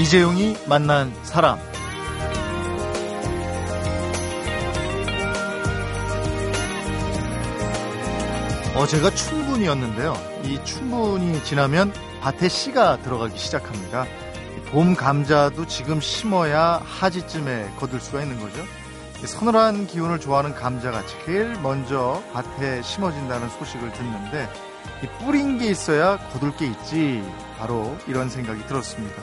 이재용이 만난 사람. 어제가 춘분이었는데요. 이 춘분이 지나면 밭에 씨가 들어가기 시작합니다. 봄 감자도 지금 심어야 하지쯤에 거둘 수가 있는 거죠. 서늘한 기운을 좋아하는 감자가 제일 먼저 밭에 심어진다는 소식을 듣는데 이 뿌린 게 있어야 거둘 게 있지. 바로 이런 생각이 들었습니다.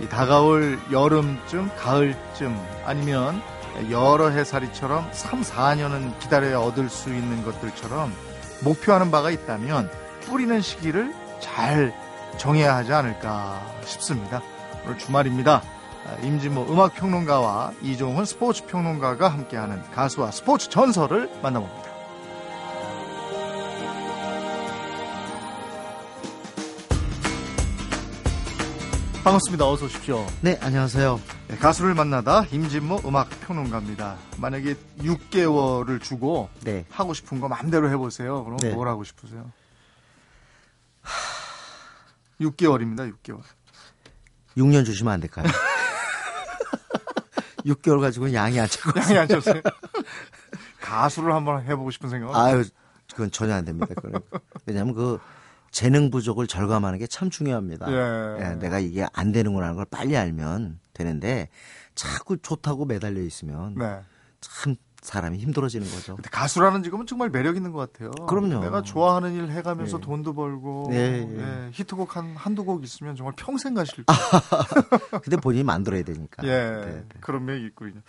이 다가올 여름쯤, 가을쯤 아니면 여러 해살이처럼 3, 4년은 기다려야 얻을 수 있는 것들처럼 목표하는 바가 있다면 뿌리는 시기를 잘 정해야 하지 않을까 싶습니다. 오늘 주말입니다. 임진모 음악평론가와 이종훈 스포츠평론가가 함께하는 가수와 스포츠 전설을 만나봅니다. 반갑습니다. 어서 오십시오. 네, 안녕하세요. 네, 가수를 만나다 임진모 음악 평론가입니다. 만약에 6개월을 주고 네. 하고 싶은 거 마음대로 해보세요. 그럼 네. 뭘 하고 싶으세요? 6개월입니다. 6개월. 6년 주시면 안 될까요? 6개월 가지고 양이 안 차고. 양이 안 쳤어요. 가수를 한번 해보고 싶은 생각은 아유, 그건 전혀 안 됩니다. 그건. 왜냐하면 그 재능 부족을 절감하는 게 참 중요합니다. 예. 예, 내가 이게 안 되는구나 하는 걸 빨리 알면 되는데 자꾸 좋다고 매달려 있으면 네. 참 사람이 힘들어지는 거죠. 근데 가수라는 직업은 정말 매력 있는 것 같아요. 그럼요. 내가 좋아하는 일 해가면서 예. 돈도 벌고 예, 예. 예, 히트곡 한 한두 곡 있으면 정말 평생 가실 아, 거예요. 근데 본인이 만들어야 되니까. 예, 네, 네. 그런 매력이 있군요.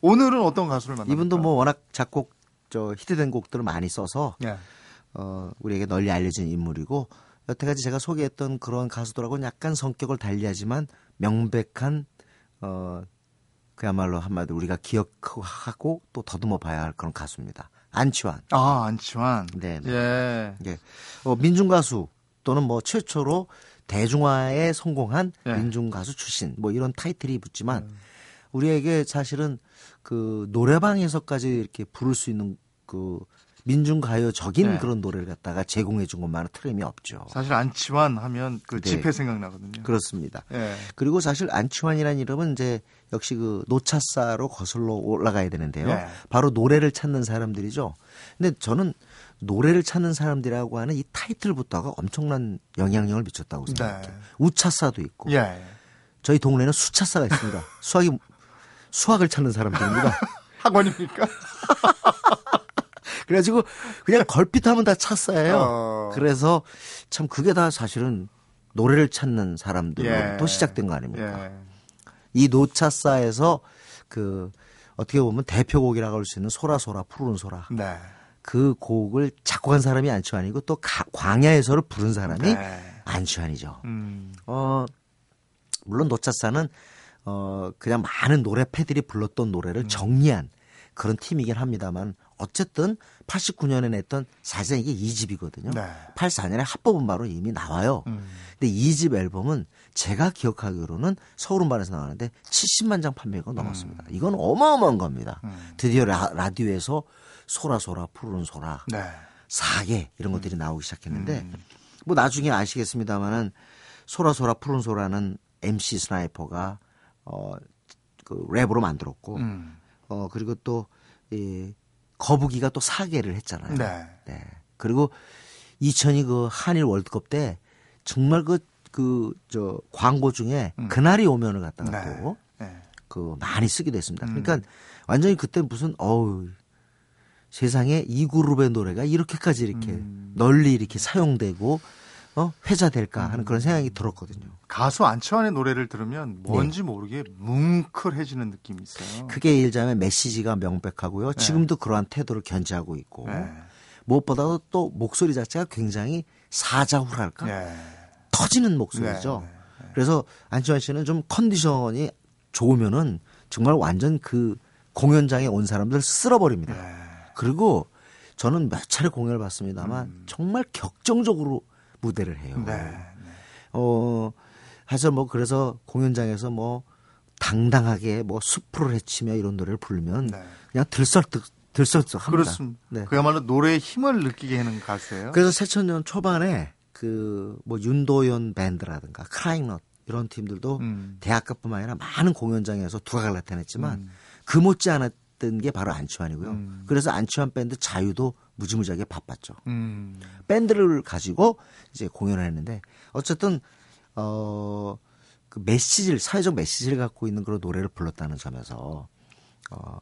오늘은 어떤 가수를 만납니까? 이분도 뭐 워낙 작곡 저 히트된 곡들을 많이 써서 예. 어, 우리에게 널리 알려진 인물이고 여태까지 제가 소개했던 그런 가수들하고는 약간 성격을 달리하지만 명백한 어, 그야말로 한마디로 우리가 기억하고 또 더듬어 봐야 할 그런 가수입니다. 안치환. 아 안치환. 네. 네. 예. 예. 어, 민중 가수 또는 뭐 최초로 대중화에 성공한 예. 민중 가수 출신 뭐 이런 타이틀이 붙지만 음. 우리에게 사실은 그 노래방에서까지 이렇게 부를 수 있는 그 민중 가요적인 네. 그런 노래를 갖다가 제공해 준 것만은 틀림이 없죠. 사실 안치환 하면 그 네. 집회 생각나거든요. 그렇습니다. 예. 그리고 사실 안치환이라는 이름은 이제 역시 그 노차사로 거슬러 올라가야 되는데요. 네. 바로 노래를 찾는 사람들이죠. 근데 저는 노래를 찾는 사람들이라고 하는 이 타이틀부터가 엄청난 영향력을 미쳤다고 생각해요. 네. 우차사도 있고 예. 저희 동네에는 수차사가 있습니다. 수학이 수학을 찾는 사람들입니다. 학원입니까? 그래가지고 그냥 걸핏하면 다 차사예요. 어. 그래서 참 그게 다 사실은 노래를 찾는 사람들로부터 예. 시작된 거 아닙니까? 예. 이 노차사에서 그 어떻게 보면 대표곡이라고 할 수 있는 소라소라 푸른 소라 네. 그 곡을 작곡한 사람이 안치환이고 또 가- 광야에서를 부른 사람이 네. 안치환이죠. 음. 어 물론 노차사는 어 그냥 많은 노래 패들이 불렀던 음. 노래를 정리한 그런 팀이긴 합니다만 어쨌든 89년에 냈던 사실상 이게 2집이거든요. 네. 84년에 합법음반으로 이미 나와요. 음. 근데 2집 앨범은 제가 기억하기로는 서울음반에서 나왔는데 70만 장 판매가 넘었습니다. 이건 어마어마한 겁니다. 음. 드디어 라, 라디오에서 소라소라 푸른 소라 네. 사계 이런 것들이 나오기 시작했는데 음. 뭐 나중에 아시겠습니다만은 솔아 솔아 푸른 솔아는 MC 스나이퍼가 어 그 랩으로 만들었고 음. 어 그리고 또 이 거북이가 또 사계를 했잖아요. 네. 네. 그리고 2002 그 한일 월드컵 때 정말 그 그 저 광고 중에 음. 그날이 오면을 갖다가 네. 또 네. 그 많이 쓰기도 했습니다. 음. 그러니까 완전히 그때 무슨 어우 세상에 이 그룹의 노래가 이렇게까지 이렇게 음. 널리 이렇게 사용되고 어 회자될까 하는 그런 생각이 들었거든요. 가수 안치환의 노래를 들으면 뭔지 모르게 뭉클해지는 느낌이 있어요. 크게 일자면 메시지가 명백하고요. 지금도 그러한 태도를 견지하고 있고 네. 무엇보다도 또 목소리 자체가 굉장히 사자후랄까 예. 터지는 목소리죠. 네, 그래서 안치환 씨는 좀 컨디션이 좋으면은 정말 완전 그 공연장에 온 사람들 쓸어버립니다. 네. 그리고 저는 몇 차례 공연을 봤습니다만 정말 격정적으로 무대를 해요. 음. 네. 어, 하여튼 뭐 그래서 공연장에서 뭐 당당하게 뭐 수프를 헤치며 이런 노래를 부르면 네. 그냥 들썩들 들썩들썩 합니다. 그렇습니다. 네. 그야말로 노래의 힘을 느끼게 하는 가수예요. 그래서 새천년 초반에 그 뭐 윤도현 밴드라든가 크라잉넛 이런 팀들도 음. 대학가뿐만 아니라 많은 공연장에서 두각을 나타냈지만 음. 그 못지 않 았던 게 바로 안치환이고요. 음. 그래서 안치환 밴드 자유도 무지무지하게 바빴죠. 음. 밴드를 가지고 이제 공연을 했는데 어쨌든 어 그 메시지를 사회적 메시지를 갖고 있는 그런 노래를 불렀다는 점에서 어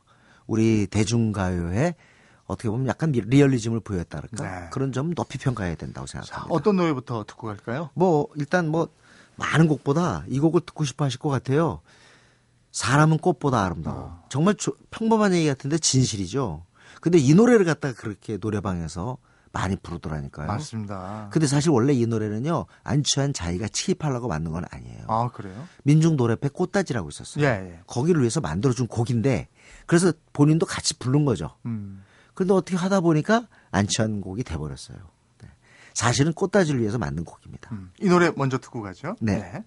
우리 대중가요에 어떻게 보면 약간 미- 리얼리즘을 보였다랄까 네. 그런 점 높이 평가해야 된다고 자, 생각합니다. 어떤 노래부터 듣고 갈까요? 뭐 일단 뭐 많은 곡보다 이 곡을 듣고 싶어 하실 것 같아요. 사람은 꽃보다 아름다워. 정말 조- 평범한 얘기 같은데 진실이죠. 근데 이 노래를 갖다가 그렇게 노래방에서 많이 부르더라니까요. 맞습니다. 근데 사실 원래 이 노래는요 안치환 자기가 취입하려고 만든 건 아니에요. 아, 그래요? 민중 노래패 꽃다지라고 있었어요. 예, 예. 거기를 위해서 만들어준 곡인데 그래서 본인도 같이 부른 거죠. 음. 근데 어떻게 하다 보니까 안치환 곡이 돼버렸어요. 네. 사실은 꽃다지를 위해서 만든 곡입니다. 음. 이 노래 먼저 듣고 가죠. 네.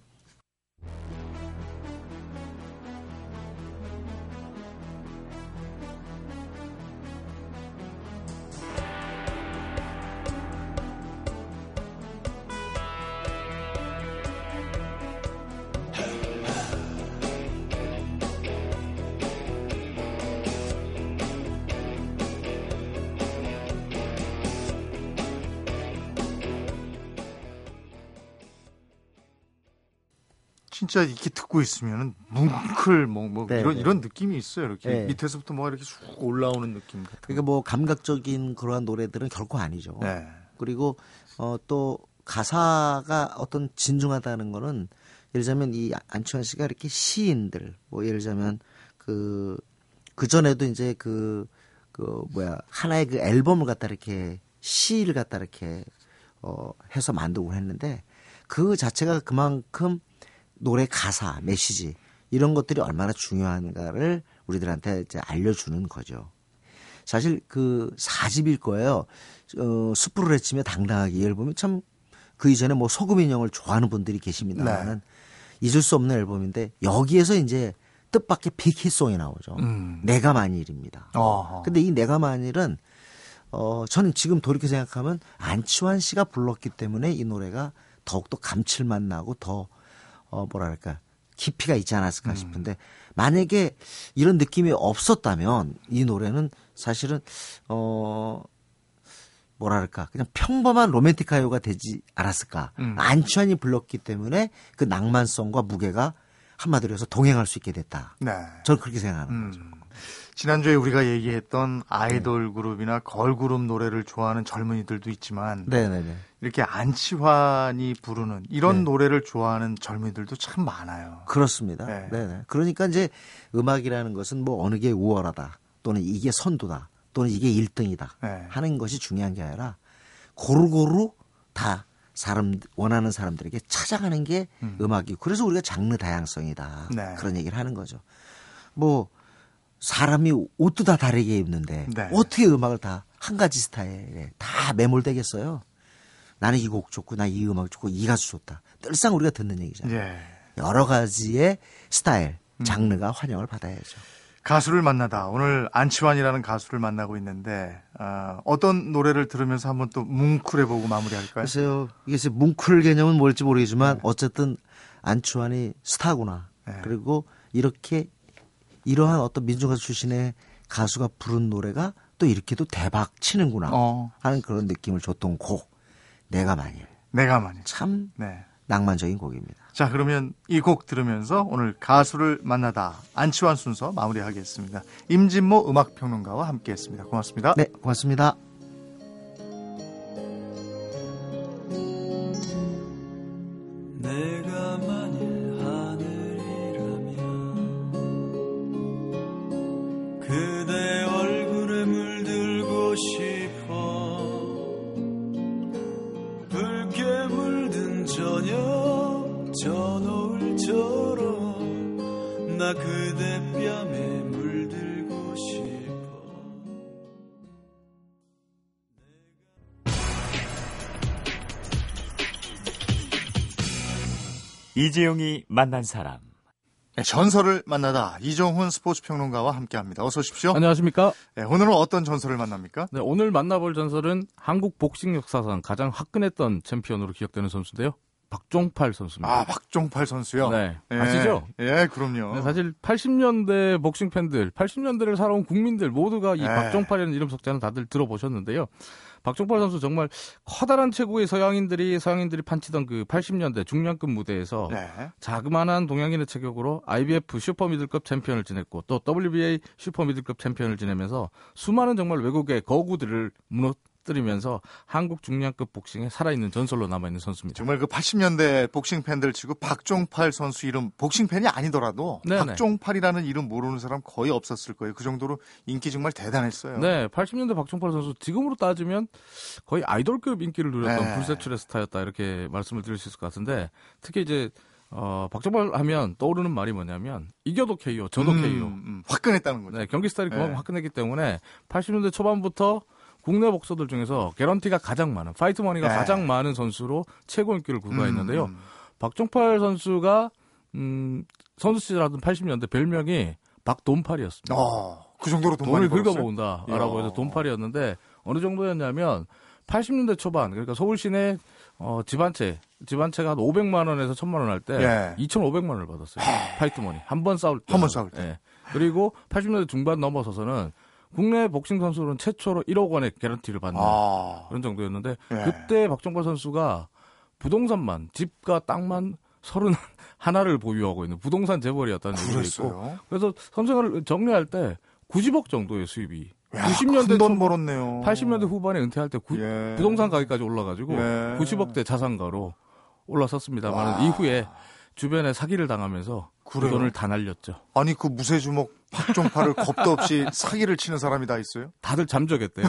진짜 이렇게 듣고 있으면 뭉클 뭐, 뭐 네, 이런 네. 이런 느낌이 있어요. 이렇게 네. 밑에서부터 뭐가 이렇게 쑥 올라오는 느낌 같은. 그러니까 뭐 감각적인 그러한 노래들은 결코 아니죠. 네. 그리고 어, 또 가사가 어떤 진중하다는 거는 예를 들자면 이 안치환 씨가 이렇게 시인들 뭐 예를 들자면 그, 그 전에도 이제 그, 그 뭐야 하나의 그 앨범을 갖다 이렇게 시를 갖다 이렇게 어, 해서 만들고 했는데 그 자체가 그만큼 노래 가사, 메시지 이런 것들이 얼마나 중요한가를 우리들한테 이제 알려주는 거죠. 사실 그 4집일 거예요. 어, 숯불을 헤치며 당당하게 이 앨범이 참 그 이전에 뭐 소금 인형을 좋아하는 분들이 계십니다만은 네. 잊을 수 없는 앨범인데 여기에서 이제 뜻밖의 빅히송이 나오죠. 음. 내가 만일입니다. 어허. 근데 이 내가 만일은 어 저는 지금 돌이켜 생각하면 안치환 씨가 불렀기 때문에 이 노래가 더욱더 감칠맛 나고 더 어 뭐랄까 깊이가 있지 않았을까 싶은데 만약에 이런 느낌이 없었다면 이 노래는 사실은 어 뭐랄까 그냥 평범한 로맨틱 가요가 되지 않았을까 음. 안치환이 불렀기 때문에 그 낭만성과 무게가 한마디로 해서 동행할 수 있게 됐다. 네. 저는 그렇게 생각하는 거죠. 음. 지난주에 우리가 얘기했던 아이돌 그룹이나 걸 그룹 노래를 좋아하는 젊은이들도 있지만 네네네. 이렇게 안치환이 부르는 이런 네. 노래를 좋아하는 젊은이들도 참 많아요. 그렇습니다. 네. 네. 네 그러니까 이제 음악이라는 것은 뭐 어느 게 우월하다 또는 이게 선두다 또는 이게 1등이다 네. 하는 것이 중요한 게 아니라 고루고루 다 사람 원하는 사람들에게 찾아가는 게 음. 음. 악이고 그래서 우리가 장르 다양성이다 네. 그런 얘기를 하는 거죠. 뭐 사람이 옷도 다 다르게 입는데 네. 어떻게 음악을 다 한 가지 스타일에 다 매몰되겠어요? 나는 이 곡 좋고 나 이 음악 좋고 이 가수 좋다. 늘상 우리가 듣는 얘기잖아요. 예. 여러 가지의 스타일, 음. 장르가 환영을 받아야죠. 가수를 만나다 오늘 안치환이라는 가수를 만나고 있는데 어, 어떤 노래를 들으면서 한번 또 뭉클해보고 마무리할까요? 글쎄요, 이게 뭉클 개념은 뭘지 모르겠지만 네. 어쨌든 안치환이 스타구나. 네. 그리고 이렇게 이러한 어떤 민중가수 출신의 가수가 부른 노래가 또 이렇게도 대박 치는구나 어, 하는 그런 느낌을 줬던 곡. 내가 만일 내가 만일. 참 네. 낭만적인 곡입니다. 자 그러면 이 곡 들으면서 오늘 가수를 만나다 안치환 순서 마무리하겠습니다. 임진모 음악평론가와 함께했습니다. 고맙습니다. 네, 고맙습니다. 나 그대 뺨에 물들고 싶어 이재용이 만난 사람. 네, 전설을 만나다 이종훈 스포츠 평론가와 함께합니다. 어서 오십시오. 안녕하십니까? 네, 오늘은 어떤 전설을 만납니까? 네, 오늘 만나볼 전설은 한국 복싱 역사상 가장 화끈했던 챔피언으로 기억되는 선수인데요. 박종팔 선수입니다. 아, 박종팔 선수요? 네. 예. 아시죠? 예, 그럼요. 네, 사실 80년대 복싱 팬들, 80년대를 살아온 국민들 모두가 이 네. 박종팔이라는 이름 석자는 다들 들어보셨는데요. 박종팔 선수 정말 커다란 체구의 서양인들이 서양인들이 판치던 그 80년대 중량급 무대에서 네. 자그마한 동양인의 체격으로 IBF 슈퍼 미들급 챔피언을 지냈고 또 WBA 슈퍼 미들급 챔피언을 지내면서 수많은 정말 외국의 거구들을 무너 뜨리면서 한국 중량급 복싱에 살아있는 전설로 남아있는 선수입니다. 정말 그 80년대 복싱 팬들 치고 박종팔 선수 이름 복싱 팬이 아니더라도 네네. 박종팔이라는 이름 모르는 사람 거의 없었을 거예요. 그 정도로 인기 정말 대단했어요. 네, 80년대 박종팔 선수 지금으로 따지면 거의 아이돌급 인기를 누렸던 네. 불세출의 스타였다 이렇게 말씀을 드릴 수 있을 것 같은데 특히 이제 어, 박종팔 하면 떠오르는 말이 뭐냐면 이겨도 KO, 저도 음, KO. 음, 화끈했다는 거죠. 네, 경기 스타일이 그만큼 네. 화끈했기 때문에 80년대 초반부터 국내 복서들 중에서 개런티가 가장 많은 파이트 머니가 네. 가장 많은 선수로 최고 인기를 구가했는데요. 음, 박종팔 선수가 음, 선수 시절 하던 80년대 별명이 박돈팔이었습니다. 어, 그 정도로 돈 돈을? 긁어모은다라고. 해서 돈팔이였는데 어느 정도였냐면 80년대 초반 그러니까 서울 시내 어, 집 한 채, 집 한 채가 한 500만 원에서 1000만 원 할때 예. 2,500만 원을 받았어요. 파이트머니 한 번 싸울 때. 한 번 싸울 때. 예. 그리고 80년대 중반 넘어서서는 국내 복싱 선수로는 최초로 1억 원의 개런티를 받는 아, 그런 정도였는데 예. 그때 박종발 선수가 부동산만 집과 땅만 30 하나를 보유하고 있는 부동산 재벌이었다는 얘기도 있고. 그래서 선생을 정리할 때 90억 정도의 수입이 야, 90년대 큰돈 초- 벌었네요. 80년대 후반에 은퇴할 때 구- 예. 부동산 가격까지 올라가지고 예. 90억대 자산가로 올라섰습니다만 이후에 주변에 사기를 당하면서 그 그래요? 돈을 다 날렸죠. 아니 그 무쇠 주먹 박종팔을 겁도 없이 사기를 치는 사람이 다 있어요? 다들 잠적했대요.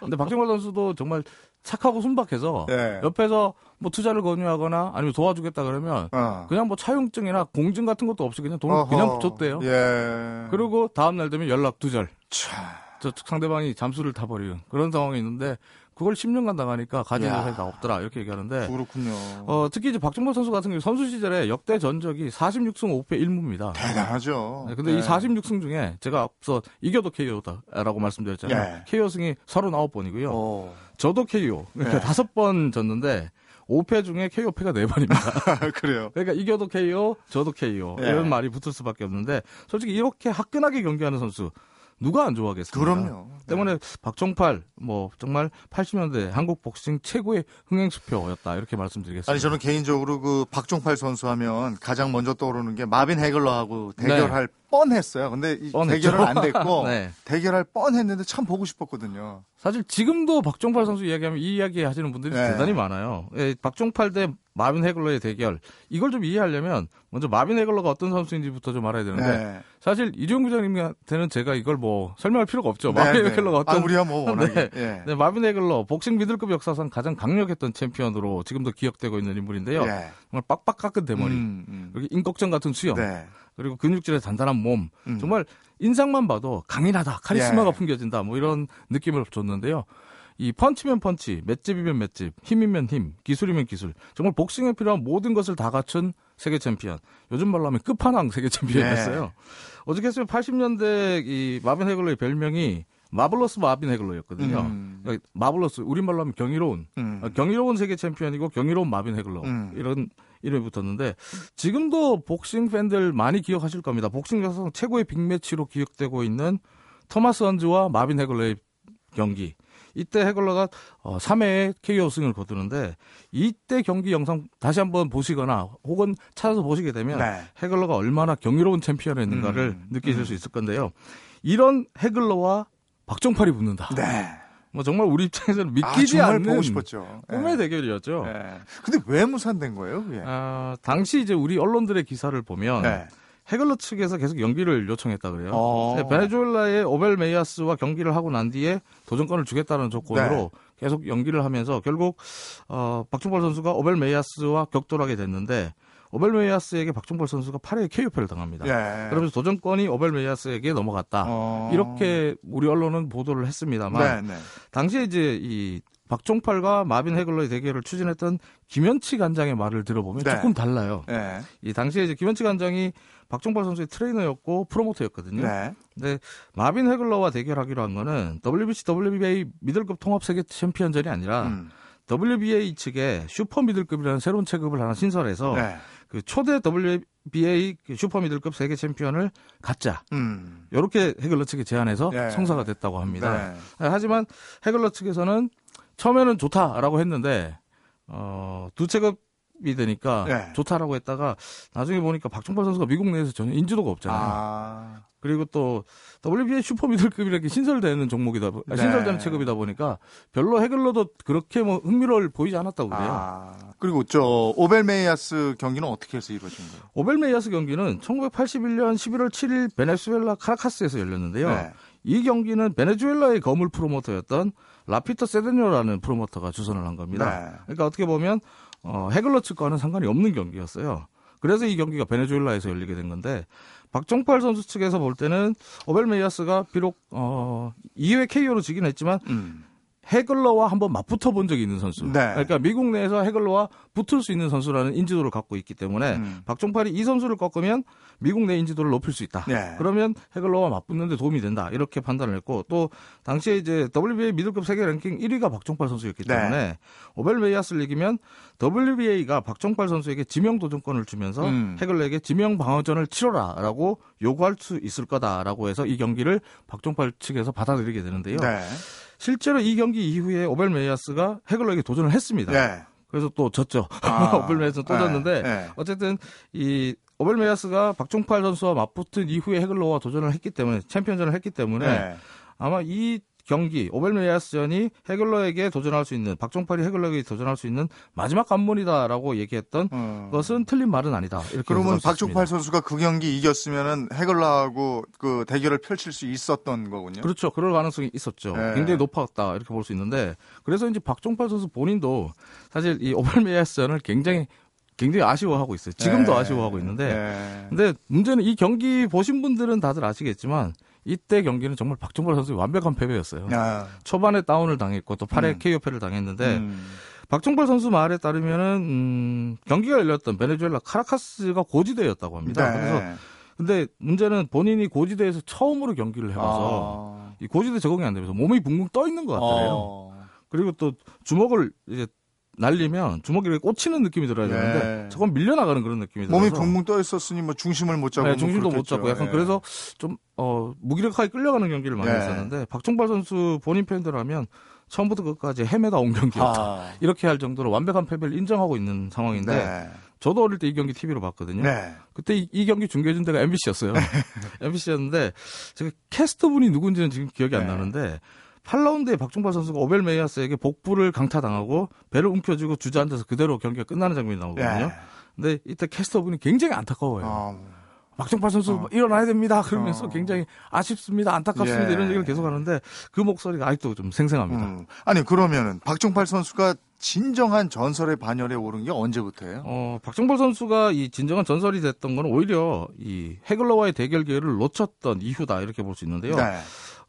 근데 박정걸 선수도 정말 착하고 순박해서 예. 옆에서 뭐 투자를 권유하거나 아니면 도와주겠다 그러면 어. 그냥 뭐 차용증이나 공증 같은 것도 없이 그냥 돈을 어허. 그냥 줬대요. 예. 그리고 다음 날 되면 연락 두절. 참. 저 상대방이 잠수를 타버리는 그런 상황이 있는데 그걸 10년간 당하니까 가진 다 없더라 이렇게 얘기하는데 그렇군요. 어, 특히 이제 박정범 선수 같은 경우 선수 시절에 역대 전적이 46승 5패 1무입니다. 대단하죠. 네, 근데 이 예. 46승 중에 제가 앞서 이겨도 KO다라고 말씀드렸잖아요. 예. KO승이 39번이고요. 어. 저도 KO. 그러니까 예. 다섯 번 졌는데 5패 중에 KO패가 4번입니다. 그래요. 그러니까 이겨도 KO, 저도 KO. 예. 이런 말이 붙을 수밖에 없는데 솔직히 이렇게 화끈하게 경기하는 선수 누가 안 좋아하겠습니까? 그럼요. 때문에 박종팔 뭐 정말 80년대 한국 복싱 최고의 흥행수표였다 이렇게 말씀드리겠습니다. 아니 저는 개인적으로 그 박종팔 선수 하면 가장 먼저 떠오르는 게 마빈 해글러하고 대결할 뻔했어요. 근데 이 네. 대결은 안 됐고 네. 대결할 뻔했는데 참 보고 싶었거든요. 사실 지금도 박종팔 선수 이야기하면 이 이야기 하시는 분들이 네. 대단히 많아요. 예, 박종팔 대 마빈 해글러의 대결. 이걸 좀 이해하려면 먼저 마빈 해글러가 어떤 선수인지부터 좀 알아야 되는데 네. 사실 이종 부장님한테는 제가 이걸 뭐 설명할 필요가 없죠. 네, 마빈 네. 해글러가 어떤 아, 우리야 뭐 워낙에. 네. 예. 네, 마빈 해글러 복싱 미들급 역사상 가장 강력했던 챔피언으로 지금도 기억되고 있는 인물인데요. 예. 정말 빡빡 깎은 대머리, 음, 음. 그리고 임꺽정 같은 수염, 네. 그리고 근육질의 단단한 몸, 음. 정말 인상만 봐도 강인하다, 카리스마가 예. 풍겨진다, 뭐 이런 느낌을 줬는데요. 이 펀치면 펀치, 맷집이면 맷집, 힘이면 힘, 기술이면 기술, 정말 복싱에 필요한 모든 것을 다 갖춘 세계 챔피언. 요즘 말로 하면 끝판왕 세계 챔피언이었어요. 네. 어저께 80년대 이 마빈 해글러의 별명이 Marvelous 마빈 해글러였거든요. 음. 그러니까 Marvelous 우리말로 하면 경이로운 음. 어, 경이로운 세계 챔피언이고 경이로운 마빈 해글러 음. 이런 이름이 붙었는데 지금도 복싱 팬들 많이 기억하실 겁니다. 복싱 역사상 최고의 빅매치로 기억되고 있는 토마스 헌즈와 마빈 해글러의 경기. 이때 해글러가 어, 3회에 KO 승을 거두는데 이때 경기 영상 다시 한번 보시거나 혹은 찾아서 보시게 되면 네. 해글러가 얼마나 경이로운 챔피언이었는가를 음, 느끼실 수 있을 건데요. 이런 해글러와 박정팔이 붙는다. 네. 뭐 정말 우리 입장에서는 아, 믿기지 정말 않는 보고 싶었죠. 꿈의 예. 대결이었죠. 예. 근데 왜 무산된 거예요, 그게? 아, 당시 이제 우리 언론들의 기사를 보면 네. 해글러 측에서 계속 연기를 요청했다 그래요. 어. 베네수엘라의 오벨 메이아스와 경기를 하고 난 뒤에 도전권을 주겠다는 조건으로 네. 계속 연기를 하면서 결국 어, 박종팔 선수가 오벨 메이아스와 격돌하게 됐는데 오벨 메이아스에게 박종팔 선수가 8회 KO패를 당합니다. 예. 그러면서 도전권이 오벨 메이아스에게 넘어갔다. 어. 이렇게 우리 언론은 보도를 했습니다만 네, 네. 당시에 이제 이 박종팔과 마빈 해글러의 대결을 추진했던 김현치 관장의 말을 들어보면 네. 조금 달라요. 예. 이 당시에 이제 김현치 관장이 박종팔 선수의 트레이너였고 프로모터였거든요. 네. 근데 마빈 해글러와 대결하기로 한 거는 WBC, WBA 미들급 통합 세계 챔피언전이 아니라 음. WBA 측에 슈퍼 미들급이라는 새로운 체급을 하나 신설해서 네. 그 초대 WBA 그 슈퍼 미들급 세계 챔피언을 갖자. 음. 이렇게 해글러 측에 제안해서 네. 성사가 됐다고 합니다. 네. 하지만 해글러 측에서는 처음에는 좋다라고 했는데 어, 두 체급 이 되니까 네. 좋다라고 했다가 나중에 보니까 박종팔 선수가 미국 내에서 전혀 인지도가 없잖아요. 아. 그리고 또 WBA 슈퍼 미들급이라게 신설되는 종목이다 보- 네. 신설되는 체급이다 보니까 별로 해글러도 그렇게 뭐 흥미를 보이지 않았다고 그래요. 아. 그리고 저 오벨메이아스 경기는 어떻게 해서 이루어진 거예요? 오벨메이아스 경기는 1981년 11월 7일 베네수엘라 카라카스에서 열렸는데요. 네. 이 경기는 베네수엘라의 거물 프로모터였던 라피터 세데뇨라는 프로모터가 주선을 한 겁니다. 네. 그러니까 어떻게 보면 어, 해글러 측과는 상관이 없는 경기였어요. 그래서 이 경기가 베네수엘라에서 열리게 된 건데 박종팔 선수 측에서 볼 때는 오벨메이아스가 비록 어, 2회 KO로 지긴 했지만 음. 해글러와 한번 맞붙어 본 적이 있는 선수. 네. 그러니까 미국 내에서 해글러와 붙을 수 있는 선수라는 인지도를 갖고 있기 때문에 음. 박종팔이 이 선수를 꺾으면 미국 내 인지도를 높일 수 있다. 네. 그러면 해글러와 맞붙는데 도움이 된다. 이렇게 판단을 했고 또 당시에 이제 WBA 미들급 세계 랭킹 1위가 박종팔 선수였기 네. 때문에 오벨메이아스를 이기면 WBA가 박종팔 선수에게 지명 도전권을 주면서 음. 해글러에게 지명 방어전을 치러라라고 요구할 수 있을 거다라고 해서 이 경기를 박종팔 측에서 받아들이게 되는데요. 네. 실제로 이 경기 이후에 오벨메이아스가 해글러에게 도전을 했습니다. 네. 그래서 또 졌죠. 아. 오벨메이아스는 또 네. 졌는데 네. 어쨌든 이 오벨메이아스가 박종팔 선수와 맞붙은 이후에 해글러와 도전을 했기 때문에 챔피언전을 했기 때문에 네. 아마 이 경기 오벨메이아스전이 해글러에게 도전할 수 있는 박종팔이 해글러에게 도전할 수 있는 마지막 관문이다라고 얘기했던 어. 것은 틀린 말은 아니다. 그러면 박종팔. 선수가 그 경기 이겼으면은 해글러하고 그 대결을 펼칠 수 있었던 거군요. 그렇죠. 그럴 가능성이 있었죠. 네. 굉장히 높았다 이렇게 볼 수 있는데 그래서 이제 박종팔 선수 본인도 사실 이 오벨메이아스전을 굉장히 굉장히 아쉬워하고 있어요. 지금도 네. 아쉬워하고 있는데 네. 근데 문제는 이 경기 보신 분들은 다들 아시겠지만 이때 경기는 정말 박종팔 선수의 완벽한 패배였어요. 아. 초반에 다운을 당했고 또 8회 음. KO패를 당했는데 음. 박종팔 선수 말에 따르면은 음, 경기가 열렸던 베네수엘라 카라카스가 고지대였다고 합니다. 네. 그래서 근데 문제는 본인이 고지대에서 처음으로 경기를 해봐서 아. 이 고지대 적응이 안 되면서 몸이 붕붕 떠 있는 것 같아요. 어. 그리고 또 주먹을 이제 날리면 주먹이 이렇게 꽂히는 느낌이 들어야 되는데 네. 저건 밀려나가는 그런 느낌이 몸이 들어서 붕붕 떠 있었으니 뭐 중심을 못 잡고 네, 뭐 중심도 못. 잡고 약간 예. 그래서 좀 어, 무기력하게 끌려가는 경기를 많이 네. 했었는데 박종발 선수 본인 팬들하면 처음부터 끝까지 헤매다 온 경기였다. 아. 이렇게 할 정도로 완벽한 패배를 인정하고 있는 상황인데 네. 저도 어릴 때 이 경기 TV로 봤거든요. 네. 그때 이, 이 경기 중계해준 데가 MBC였어요. MBC였는데 제가 캐스터 분이 누군지는 지금 기억이 안 네. 나는데 8라운드에 박종발 선수가 오벨 메이아스에게 복부를 강타당하고 배를 움켜쥐고 주저앉아서 그대로 경기가 끝나는 장면이 나오거든요. 네. 근데 이때 캐스터분이 굉장히 안타까워요. 어. 박종팔 선수 어. 일어나야 됩니다. 그러면서 어. 굉장히 아쉽습니다. 안타깝습니다. 예. 이런 얘기를 계속 하는데 그 목소리가 아직도 좀 생생합니다. 음. 아니 그러면은 박종팔 선수가 진정한 전설의 반열에 오른 게 언제부터예요? 어, 박종벌 선수가 이 진정한 전설이 됐던 건 오히려 이 해글러와의 대결 기회를 놓쳤던 이후다 이렇게 볼 수 있는데요. 네.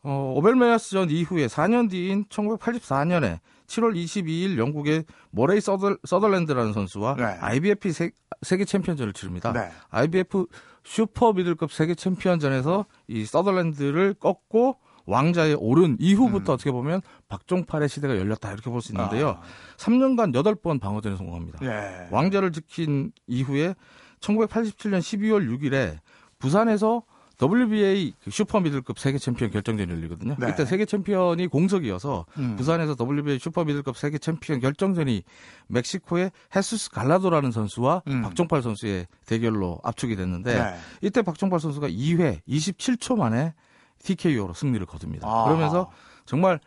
어, 오벨메야스 전 이후에 4년 뒤인 1984년에 7월 22일 영국의 모레이 서덜, 서덜랜드라는 선수와 네. IBF 세, 세계 챔피언전을 치릅니다. 네. IBF 슈퍼 미들급 세계 챔피언전에서 이 서덜랜드를 꺾고 왕자에 오른 이후부터 음. 어떻게 보면 박종팔의 시대가 열렸다 이렇게 볼 수 있는데요. 아. 3년간 8번 방어전에 성공합니다. 예. 왕자를 지킨 이후에 1987년 12월 6일에 부산에서 WBA 그 슈퍼 미들급 세계 챔피언 결정전이 열리거든요. 네. 이때 세계 챔피언이 공석이어서 음. 부산에서 WBA 슈퍼 미들급 세계 챔피언 결정전이 멕시코의 헤수스 갈라도라는 선수와 음. 박종팔 선수의 대결로 압축이 됐는데 네. 이때 박종팔 선수가 2회 27초 만에 TKO로 승리를 거둡니다. 아. 그러면서 정말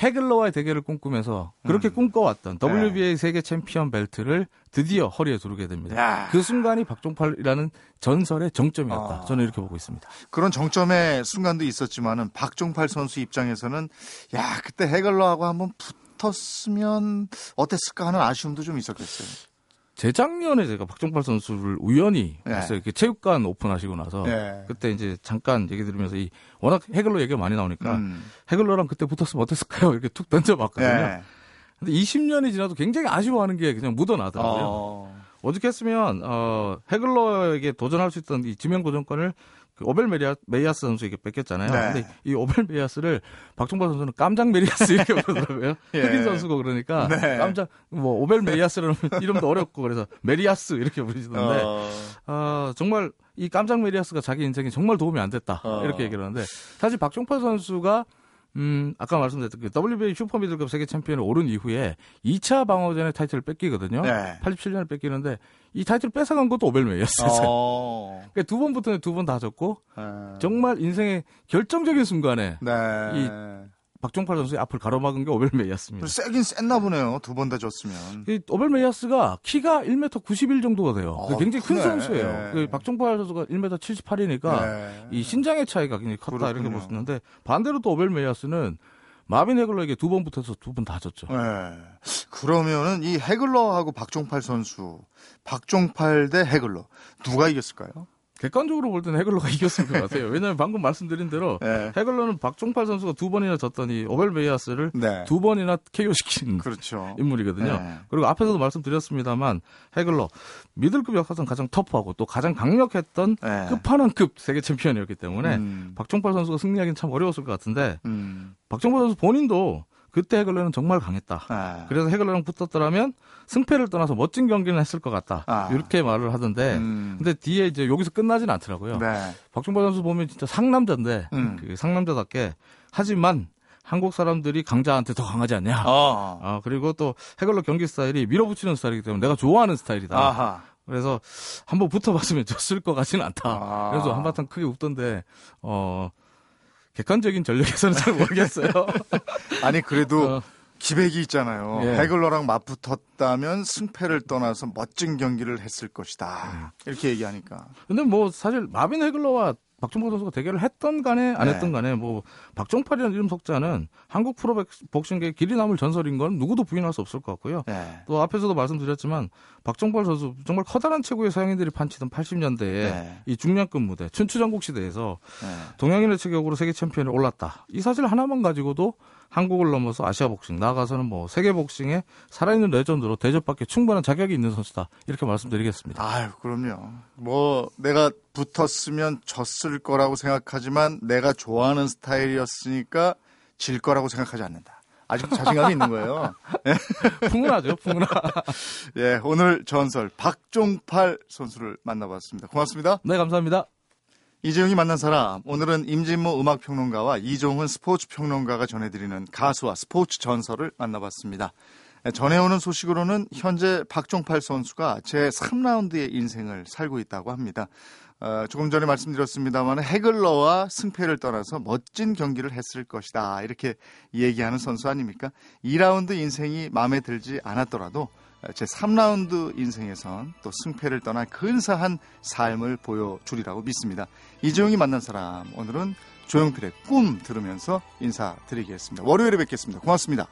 해글러와의 대결을 꿈꾸면서 그렇게 음. 꿈꿔왔던 네. WBA 세계 챔피언 벨트를 드디어 허리에 두르게 됩니다. 야. 그 순간이 박종팔이라는 전설의 정점이었다. 아. 저는 이렇게 보고 있습니다. 그런 정점의 순간도 있었지만은 박종팔 선수 입장에서는 야 그때 해글러하고 한번 붙었으면 어땠을까 하는 아쉬움도 좀 있었겠어요. 재작년에 제가 박종팔 선수를 우연히 네. 봤어요. 이렇게 체육관 오픈하시고 나서 네. 그때 이제 잠깐 얘기 들으면서 이 워낙 해글러 얘기가 많이 나오니까 음. 해글러랑 그때 붙었으면 어땠을까요? 이렇게 툭 던져봤거든요. 네. 근데 20년이 지나도 굉장히 아쉬워하는 게 그냥 묻어나더라고요. 어. 오죽했으면 어, 해글러에게 도전할 수 있던 이 지명 그 오벨 메리아, 메이아스 선수에게 뺏겼잖아요. 네. 근데 이 오벨 메이아스를 박종팔 선수는 깜짝 메리아스 이렇게 부르더라고요. 예. 흑인 선수고 그러니까 네. 깜짝 뭐 오벨 메리아스라는 이름도 어렵고 그래서 메리아스 이렇게 부르시던데 어, 아, 정말 이 깜짝 메리아스가 자기 인생에 정말 도움이 안 됐다. 어. 이렇게 얘기를 하는데 사실 박종팔 선수가 음, 아까 말씀드렸던 그 WBA 슈퍼 미들급 세계 챔피언을 오른 이후에 2차 방어전에 타이틀을 뺏기거든요. 네. 87년에 뺏기는데 이 타이틀 뺏어간 것도 오벨 메이아스였어요. 어, 그러니까 두 번부터는 두번 다 졌고 네. 정말 인생의 결정적인 순간에 네. 이 박종팔 선수의 앞을 가로막은 게 오벨 메이아스입니다. 세긴 셌나 보네요. 두 번 다 졌으면. 이 오벨 메이아스가 키가 1m 91 정도가 돼요. 어, 굉장히 큰 크네. 선수예요. 네. 그 박종팔 선수가 1m 78이니까 네. 이 신장의 차이가 굉장히 컸다 이렇게 그렇군요. 볼수 있는데 반대로 또 오벨 메이아스는 마빈 해글러에게 두 번 붙어서 두 번 다 졌죠. 네. 그러면은 이 해글러하고 박종팔 선수, 박종팔 대 해글러 누가 이겼을까요? 객관적으로 볼 때는 해글러가 이겼을 것 같아요. 왜냐하면 방금 말씀드린 대로 네. 해글러는 박종팔 선수가 두 번이나 졌더니 오벨 메이아스를 네. 두 번이나 KO 시킨 그렇죠. 인물이거든요. 네. 그리고 앞에서도 말씀드렸습니다만 해글러 미들급 역사상 가장 터프하고 또 가장 강력했던 네. 끝판왕급 세계 챔피언이었기 때문에 음. 박종팔 선수가 승리하기는 참 어려웠을 것 같은데 음. 박종팔 선수 본인도 그때 해글러는 정말 강했다. 네. 그래서 해글러랑 붙었더라면 승패를 떠나서 멋진 경기는 했을 것 같다. 아. 이렇게 말을 하던데 음. 근데 뒤에 이제 여기서 끝나진 않더라고요. 네. 박종발 선수 보면 진짜 상남자인데 음. 그 상남자답게 하지만 한국 사람들이 강자한테 더 강하지 않냐. 어. 아, 그리고 또 해글러 경기 스타일이 밀어붙이는 스타일이기 때문에 내가 좋아하는 스타일이다. 아하. 그래서 한번 붙어봤으면 졌을 것 같지는 않다. 아. 그래서 한바탕 크게 웃던데 어 객관적인 전력에서는 잘 모르겠어요. 아니 그래도 어. 기백이 있잖아요. 예. 해글러랑 맞붙었다면 승패를 떠나서 멋진 경기를 했을 것이다. 이렇게 얘기하니까. 근데 뭐 사실 마빈 해글러와 박종팔 선수가 대결을 했던 간에 안 네. 했던 간에 뭐 박종팔이라는 이름 속자는 한국 프로 복싱계의 길이 남을 전설인 건 누구도 부인할 수 없을 것 같고요. 네. 또 앞에서도 말씀드렸지만 박종팔 선수 정말 커다란 체구의 서양인들이 판치던 80년대에 네. 이 중량급 무대 춘추전국 시대에서 네. 동양인의 체격으로 세계 챔피언에 올랐다. 이 사실 하나만 가지고도 한국을 넘어서 아시아 복싱 나아가서는 뭐 세계 복싱의 살아있는 레전드로 대접받기 충분한 자격이 있는 선수다. 이렇게 말씀드리겠습니다. 아유, 그럼요. 뭐 내가 붙었으면 졌을 거라고 생각하지만 내가 좋아하는 스타일이었으니까 질 거라고 생각하지 않는다. 아직 자신감이 있는 거예요. 풍운하죠, 풍운하. 예, 오늘 전설 박종팔 선수를 만나봤습니다. 고맙습니다. 네, 감사합니다. 이재용이 만난 사람 오늘은 임진모 음악평론가와 이종훈 스포츠평론가가 전해드리는 가수와 스포츠 전설을 만나봤습니다. 전해오는 소식으로는 현재 박종팔 선수가 제 3라운드의 인생을 살고 있다고 합니다. 어, 조금 전에 말씀드렸습니다만 해글러와 승패를 떠나서 멋진 경기를 했을 것이다 이렇게 얘기하는 선수 아닙니까? 2라운드 인생이 마음에 들지 않았더라도 제 3라운드 인생에선 또 승패를 떠난 근사한 삶을 보여주리라고 믿습니다. 이재용이 만난 사람 오늘은 조용필의 꿈 들으면서 인사드리겠습니다. 월요일에 뵙겠습니다. 고맙습니다.